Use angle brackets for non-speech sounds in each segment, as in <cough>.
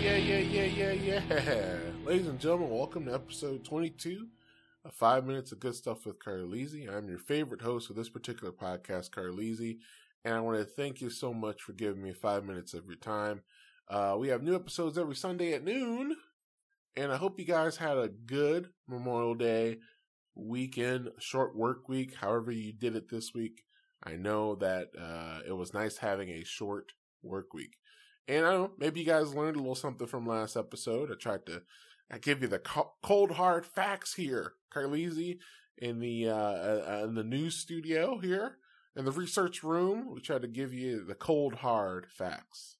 Yeah, yeah, yeah, yeah, yeah. <laughs> ladies and gentlemen, welcome to episode 22 of Five Minutes of Good Stuff with Carlisi. I'm your favorite host of this particular podcast, Carlisi, and I want to thank you so much for giving me five minutes of your time. Uh, we have new episodes every Sunday at noon, and I hope you guys had a good Memorial Day weekend, short work week, however you did it this week. I know that uh, it was nice having a short work week. And I don't know, maybe you guys learned a little something from last episode. I tried to I give you the cold hard facts here, Carlisi, in the uh, uh, in the news studio here in the research room. We tried to give you the cold hard facts.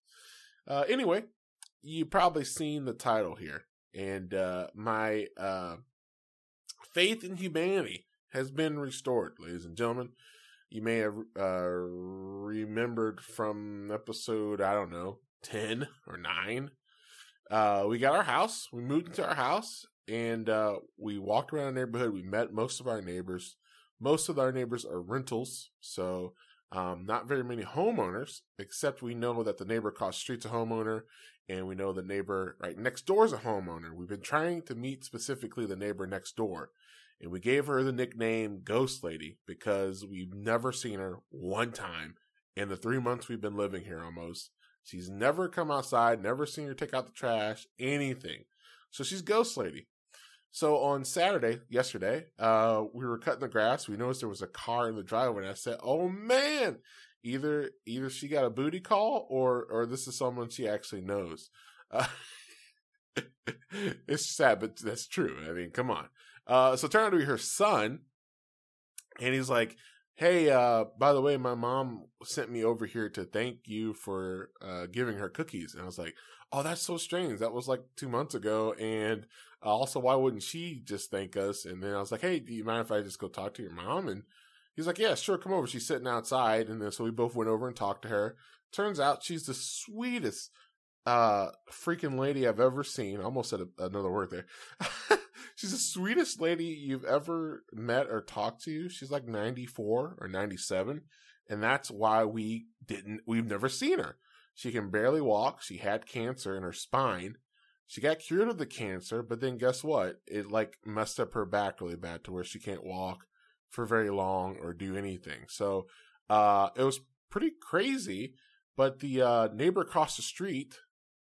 Uh, anyway, you probably seen the title here, and uh, my uh, faith in humanity has been restored, ladies and gentlemen. You may have uh, remembered from episode I don't know 10 or 9. Uh, we got our house. We moved into our house and uh, we walked around the neighborhood. We met most of our neighbors. Most of our neighbors are rentals, so um, not very many homeowners, except we know that the neighbor across the street's a homeowner, and we know the neighbor right next door is a homeowner. We've been trying to meet specifically the neighbor next door, and we gave her the nickname Ghost Lady because we've never seen her one time in the three months we've been living here almost. She's never come outside, never seen her take out the trash, anything. So she's Ghost Lady. So on Saturday, yesterday, uh, we were cutting the grass. We noticed there was a car in the driveway, and I said, "Oh man, either either she got a booty call, or or this is someone she actually knows." Uh, <laughs> it's sad, but that's true. I mean, come on. Uh, so it turned out to be her son, and he's like, hey, uh, by the way, my mom sent me over here to thank you for uh, giving her cookies. And I was like, oh, that's so strange. That was like two months ago. And also, why wouldn't she just thank us? And then I was like, hey, do you mind if I just go talk to your mom? And he's like, yeah, sure, come over. She's sitting outside. And then so we both went over and talked to her. Turns out she's the sweetest uh freaking lady I've ever seen. I almost said a, another word there. <laughs> She's the sweetest lady you've ever met or talked to. She's like 94 or 97. And that's why we didn't, we've never seen her. She can barely walk. She had cancer in her spine. She got cured of the cancer, but then guess what? It like messed up her back really bad to where she can't walk for very long or do anything. So, uh, it was pretty crazy. But the, uh, neighbor across the street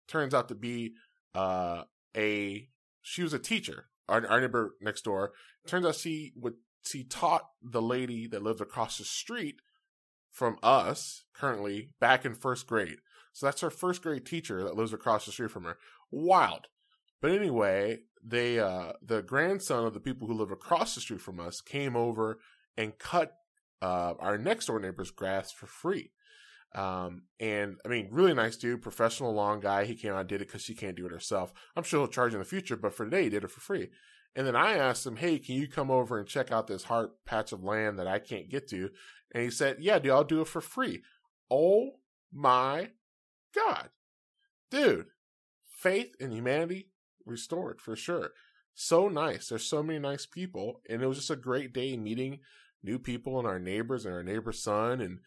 turns out to be, uh, a, she was a teacher our, our neighbor next door. Turns out she would she taught the lady that lived across the street from us currently back in first grade. So that's her first grade teacher that lives across the street from her. Wild. But anyway, they uh the grandson of the people who live across the street from us came over and cut uh our next door neighbor's grass for free. Um, and I mean, really nice dude, professional long guy. He came out did it because she can't do it herself. I'm sure he'll charge in the future, but for today, he did it for free. And then I asked him, Hey, can you come over and check out this heart patch of land that I can't get to? And he said, Yeah, dude, I'll do it for free. Oh my God. Dude, faith in humanity restored for sure. So nice. There's so many nice people. And it was just a great day meeting new people and our neighbors and our neighbor's son and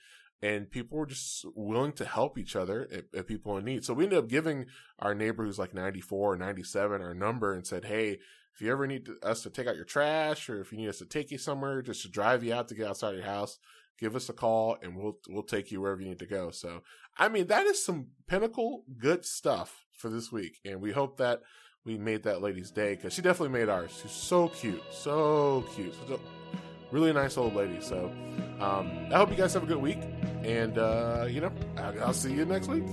and people were just willing to help each other if, people in need. So we ended up giving our neighbor who's like 94 or 97 our number and said, Hey, if you ever need to, us to take out your trash or if you need us to take you somewhere just to drive you out to get outside your house, give us a call and we'll, we'll take you wherever you need to go. So, I mean, that is some pinnacle good stuff for this week. And we hope that we made that lady's day because she definitely made ours. She's so cute. So cute. So, really nice old lady. So, um, I hope you guys have a good week. And, uh, you know, I'll see you next week.